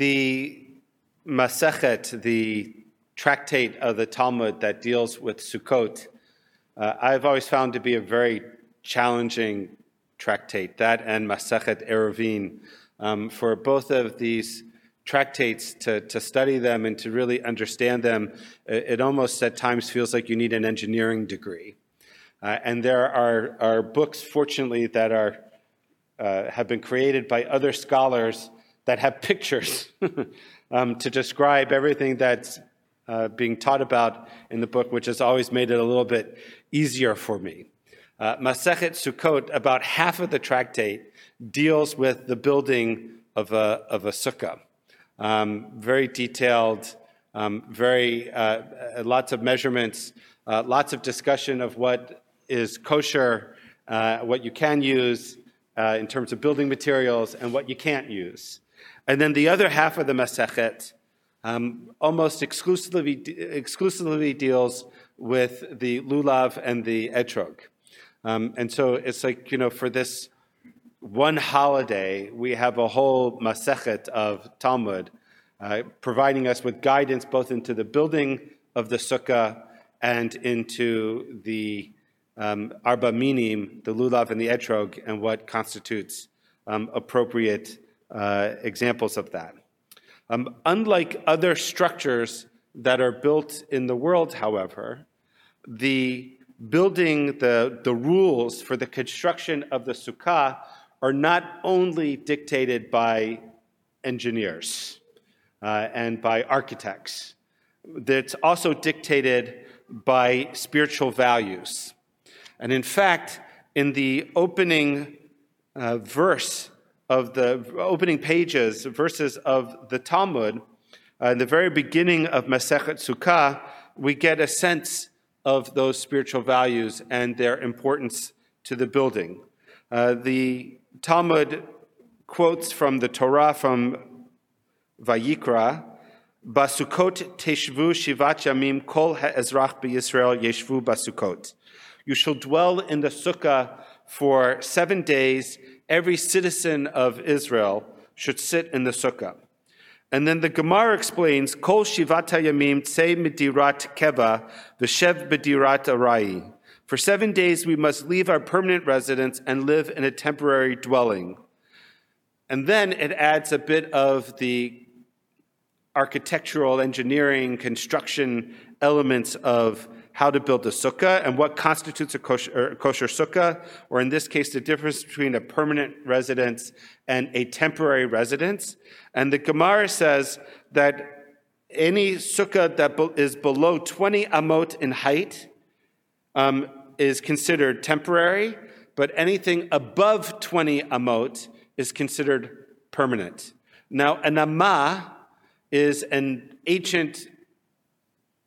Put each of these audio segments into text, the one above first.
the Masechet, the tractate of the Talmud that deals with Sukkot, uh, I've always found to be a very challenging tractate, that and Masechet Eruvin. Um, for both of these tractates to, to study them and to really understand them, it, it almost at times feels like you need an engineering degree. Uh, and there are, are books, fortunately, that are, uh, have been created by other scholars that have pictures um, to describe everything that's uh, being taught about in the book, which has always made it a little bit easier for me. Uh, Masechet Sukkot, about half of the tractate, deals with the building of a, of a sukkah. Um, very detailed, um, very uh, lots of measurements, uh, lots of discussion of what is kosher, uh, what you can use uh, in terms of building materials, and what you can't use. And then the other half of the Masechet um, almost exclusively, exclusively deals with the lulav and the etrog. Um, and so it's like, you know, for this one holiday, we have a whole masechet of Talmud uh, providing us with guidance both into the building of the sukkah and into the um, arba minim, the lulav and the etrog, and what constitutes um, appropriate uh, examples of that. Um, unlike other structures that are built in the world, however, the building, the, the rules for the construction of the sukkah are not only dictated by engineers uh, and by architects, it's also dictated by spiritual values. And in fact, in the opening uh, verse of the opening pages, verses of the Talmud, uh, in the very beginning of Masechet Sukkah, we get a sense of those spiritual values and their importance to the building. Uh, the Talmud quotes from the Torah from Vayikra, Basukot teshvu shivat yamim kol ha'ezrach b'Yisrael yeshvu basukot. You shall dwell in the sukkah for seven days, every citizen of Israel should sit in the sukkah. And then the Gemara explains, Kol shivata yamim tse midirat keva v'shev bedirat arai. For seven days we must leave our permanent residence and live in a temporary dwelling. And then it adds a bit of the architectural, engineering, construction elements of how to build a sukkah and what constitutes a kosher, kosher, sukkah, or in this case, the difference between a permanent residence and a temporary residence. And the Gemara says that any sukkah that is below 20 amot in height um, is considered temporary, but anything above 20 amot is considered permanent. Now, an amah is an ancient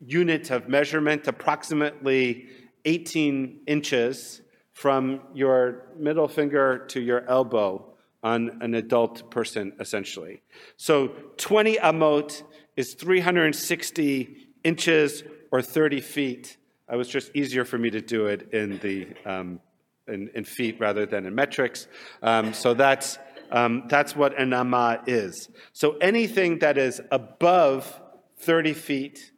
unit of measurement, approximately 18 inches from your middle finger to your elbow on an adult person, essentially. So 20 amot is 360 inches or 30 feet. It was just easier for me to do it in the um, in, in, feet rather than in metrics. Um, so that's um, that's what an amma is. So anything that is above 30 feet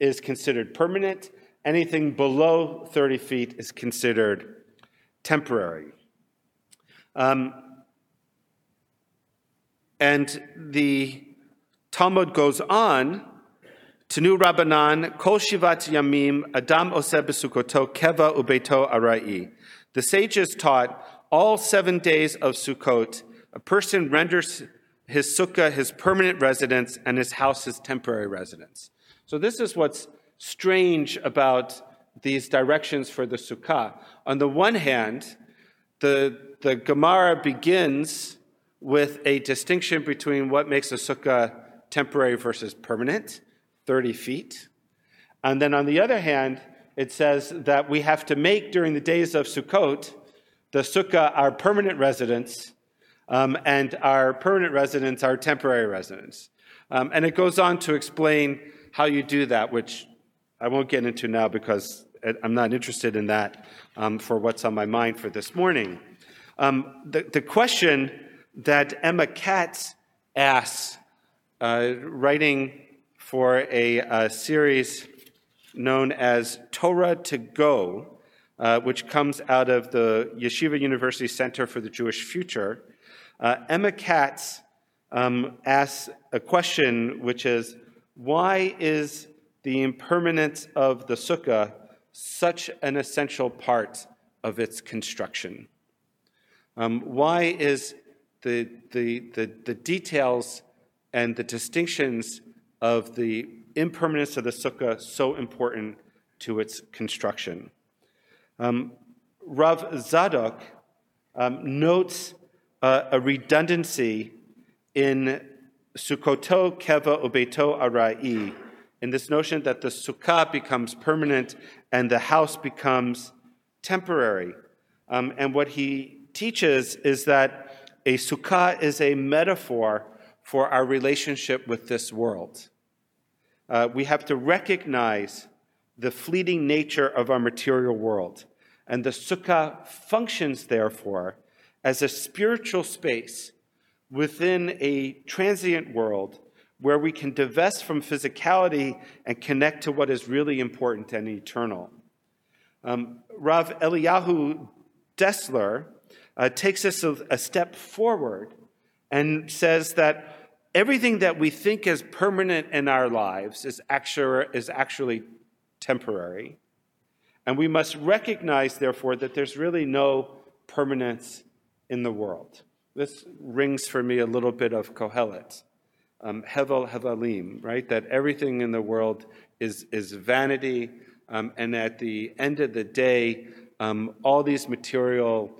is considered permanent. Anything below 30 feet is considered temporary. Um, and the Talmud goes on, Tanu Rabbanan, Kol Shivat Yamim, Adam Oseh Besukoto, Keva Ubeto Arai. The sages taught all seven days of Sukkot, a person renders his sukkah his permanent residence and his house his temporary residence. So, this is what's strange about these directions for the sukkah. On the one hand, the, the Gemara begins with a distinction between what makes a sukkah temporary versus permanent, 30 feet. And then on the other hand, it says that we have to make during the days of Sukkot the sukkah our permanent residence um, and our permanent residence our temporary residence. Um, and it goes on to explain how you do that, which I won't get into now because I'm not interested in that um, for what's on my mind for this morning. Um, the, the question that Emma Katz asks uh, writing for a, series known as Torah to Go, uh, which comes out of the Yeshiva University Center for the Jewish Future. Uh, Emma Katz um, asks a question, which is why is the impermanence of the sukkah such an essential part of its construction? Um, why is the, the, the, the, details and the distinctions of the impermanence of the sukkah so important to its construction? Um, Rav Zadok um, notes uh, a redundancy in Sukkoto Keva Ubeto Arai, in this notion that the sukkah becomes permanent and the house becomes temporary. Um, and what he teaches is that a sukkah is a metaphor for our relationship with this world. Uh, we have to recognize the fleeting nature of our material world. And the sukkah functions, therefore, as a spiritual space within a transient world where we can divest from physicality and connect to what is really important and eternal. Um, Rav Eliyahu Dessler uh, takes us a, a step forward and says that everything that we think is permanent in our lives is actually, is actually temporary. And we must recognize, therefore, that there's really no permanence in the world. This rings for me a little bit of Kohelet, um, Hevel Hevelim, right? That everything in the world is, is vanity, um, and at the end of the day, um, all these material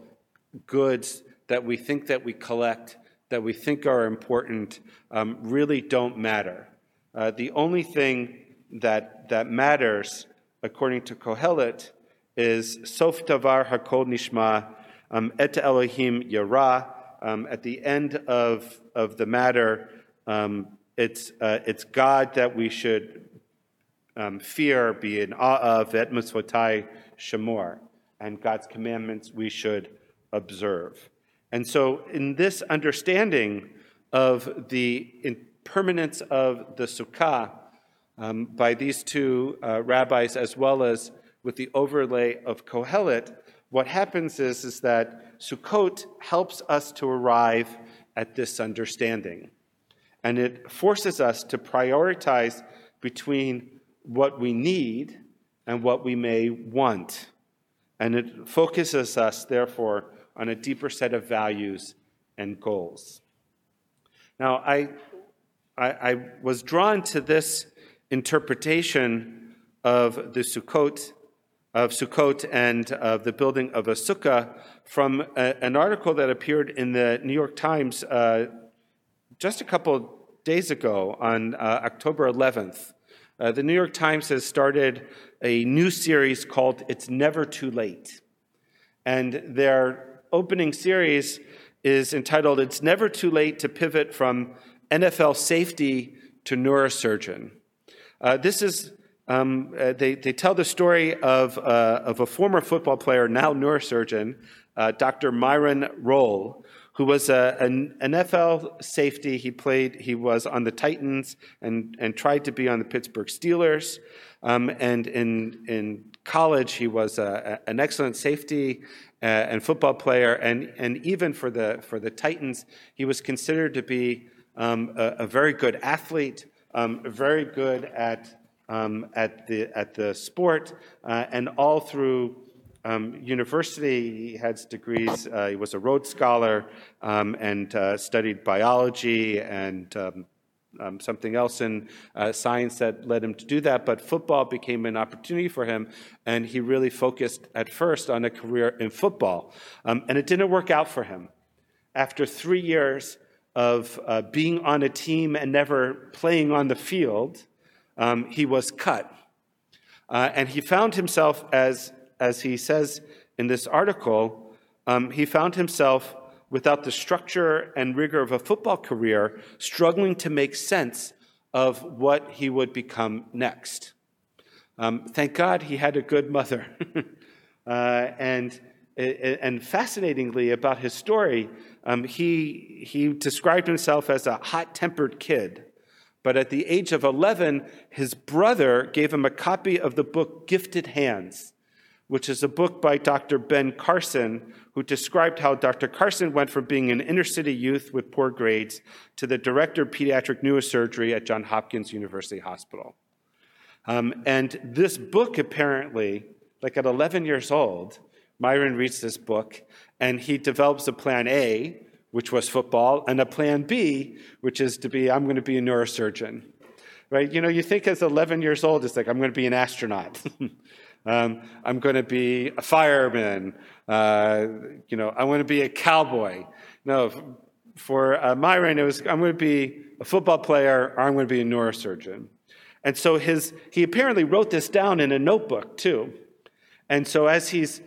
goods that we think that we collect, that we think are important, um, really don't matter. Uh, the only thing that, that matters, according to Kohelet, is Sof Davar Hakol Nishma um, Et Elohim Yara. Um, at the end of, of the matter, um, it's, uh, it's God that we should um, fear, be in awe of, et mitzvotai shamor, and God's commandments we should observe. And so, in this understanding of the impermanence of the sukkah um, by these two uh, rabbis, as well as with the overlay of Kohelet, what happens is, is that Sukkot helps us to arrive at this understanding. And it forces us to prioritize between what we need and what we may want. And it focuses us, therefore, on a deeper set of values and goals. Now, I, I, I was drawn to this interpretation of the Sukkot of Sukkot and of the building of a sukkah from a, an article that appeared in the New York Times uh, just a couple days ago on uh, October 11th. Uh, the New York Times has started a new series called It's Never Too Late. And their opening series is entitled It's Never Too Late to Pivot from NFL Safety to Neurosurgeon. Uh, this is um, uh, they, they tell the story of, uh, of a former football player, now neurosurgeon, uh, Dr. Myron Rolle, who was a, an NFL safety. He played, he was on the Titans and, and tried to be on the Pittsburgh Steelers. Um, and in, in college, he was a, an excellent safety uh, and football player. And, and even for the, for the Titans, he was considered to be um, a, a, very good athlete, um, very good at um, at, the, at the sport, uh, and all through um, university. He had degrees. Uh, he was a Rhodes Scholar um, and uh, studied biology and um, um, something else in uh, science that led him to do that. But football became an opportunity for him, and he really focused at first on a career in football. Um, and it didn't work out for him. After three years of uh, being on a team and never playing on the field, um, he was cut. Uh, and he found himself, as, as he says in this article, um, he found himself without the structure and rigor of a football career, struggling to make sense of what he would become next. Um, thank God he had a good mother. uh, and, and fascinatingly about his story, um, he, he described himself as a hot tempered kid But at the age of 11, his brother gave him a copy of the book Gifted Hands, which is a book by Dr. Ben Carson, who described how Dr. Carson went from being an inner city youth with poor grades to the director of pediatric neurosurgery at Johns Hopkins University Hospital. Um, and this book, apparently, like at 11 years old, Myron reads this book and he develops a plan A, which was football, and a plan B, which is to be, I'm going to be a neurosurgeon. Right? You know, you think as 11 years old, it's like, I'm going to be an astronaut. um, I'm going to be a fireman. Uh, you know, I want to be a cowboy. No, for uh, Myron, it was, I'm going to be a football player or I'm going to be a neurosurgeon. And so his, he apparently wrote this down in a notebook too. And so as he's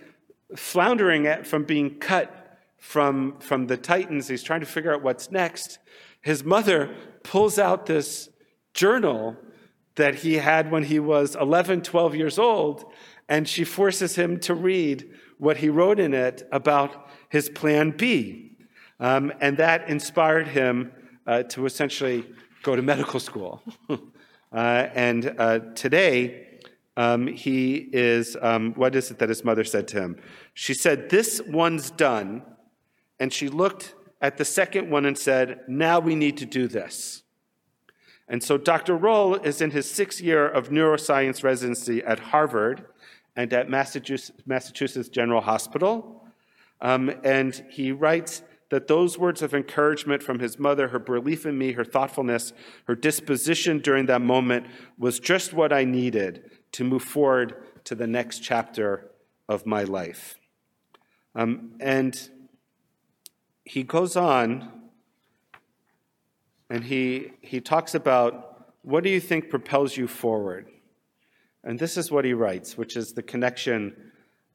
floundering from being cut from, from the Titans, he's trying to figure out what's next. His mother pulls out this journal that he had when he was 11, 12 years old, and she forces him to read what he wrote in it about his plan B. Um, and that inspired him uh, to essentially go to medical school. Uh, and uh, today, um, he is, um, what is it that his mother said to him? She said, This one's done. And she looked at the second one and said, Now we need to do this. And so Dr. Rolle is in his sixth year of neuroscience residency at Harvard and at Massachusetts, General Hospital. Um, and he writes that those words of encouragement from his mother, her belief in me, her thoughtfulness, her disposition during that moment was just what I needed to move forward to the next chapter of my life. Um, and he goes on and he, he talks about what do you think propels you forward? And this is what he writes, which is the connection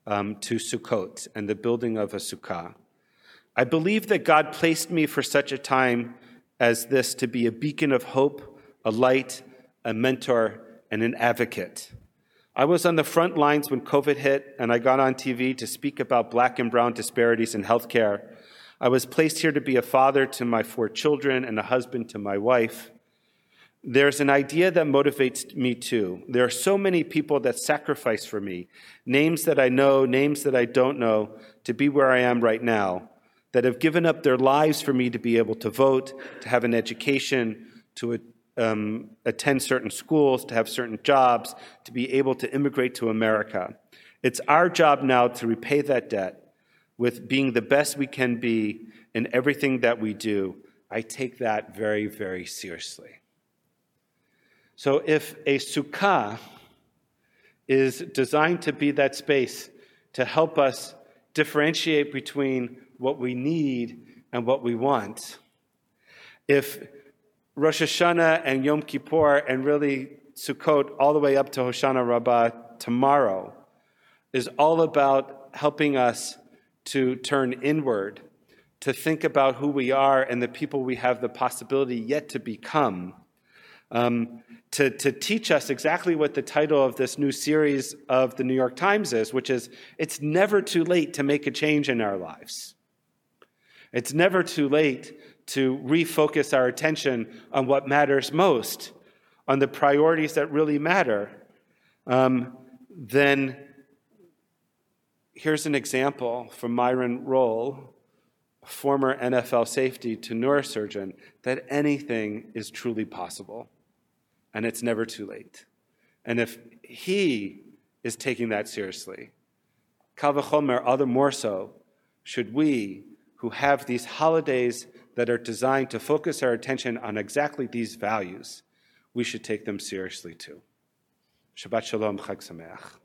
um, to Sukkot and the building of a sukkah. I believe that God placed me for such a time as this to be a beacon of hope, a light, a mentor, and an advocate. I was on the front lines when COVID hit, and I got on TV to speak about black and brown disparities in healthcare. I was placed here to be a father to my four children and a husband to my wife. There's an idea that motivates me too. There are so many people that sacrifice for me, names that I know, names that I don't know, to be where I am right now that have given up their lives for me to be able to vote, to have an education, to um, attend certain schools, to have certain jobs, to be able to immigrate to America. It's our job now to repay that debt with being the best we can be in everything that we do. I take that very, very seriously. So if a sukkah is designed to be that space to help us differentiate between what we need and what we want. If Rosh Hashanah and Yom Kippur and really Sukkot all the way up to Hoshana Rabbah tomorrow is all about helping us to turn inward, to think about who we are and the people we have the possibility yet to become. Um, to, to teach us exactly what the title of this new series of the New York Times is, which is It's Never Too Late to Make a Change in Our Lives. It's never too late to refocus our attention on what matters most, on the priorities that really matter. Um, then here's an example from Myron Rolle, former NFL safety to neurosurgeon, that anything is truly possible and it's never too late. And if he is taking that seriously, Kavachomer, other more so, should we who have these holidays that are designed to focus our attention on exactly these values, we should take them seriously too. Shabbat Shalom, Chag Sameach.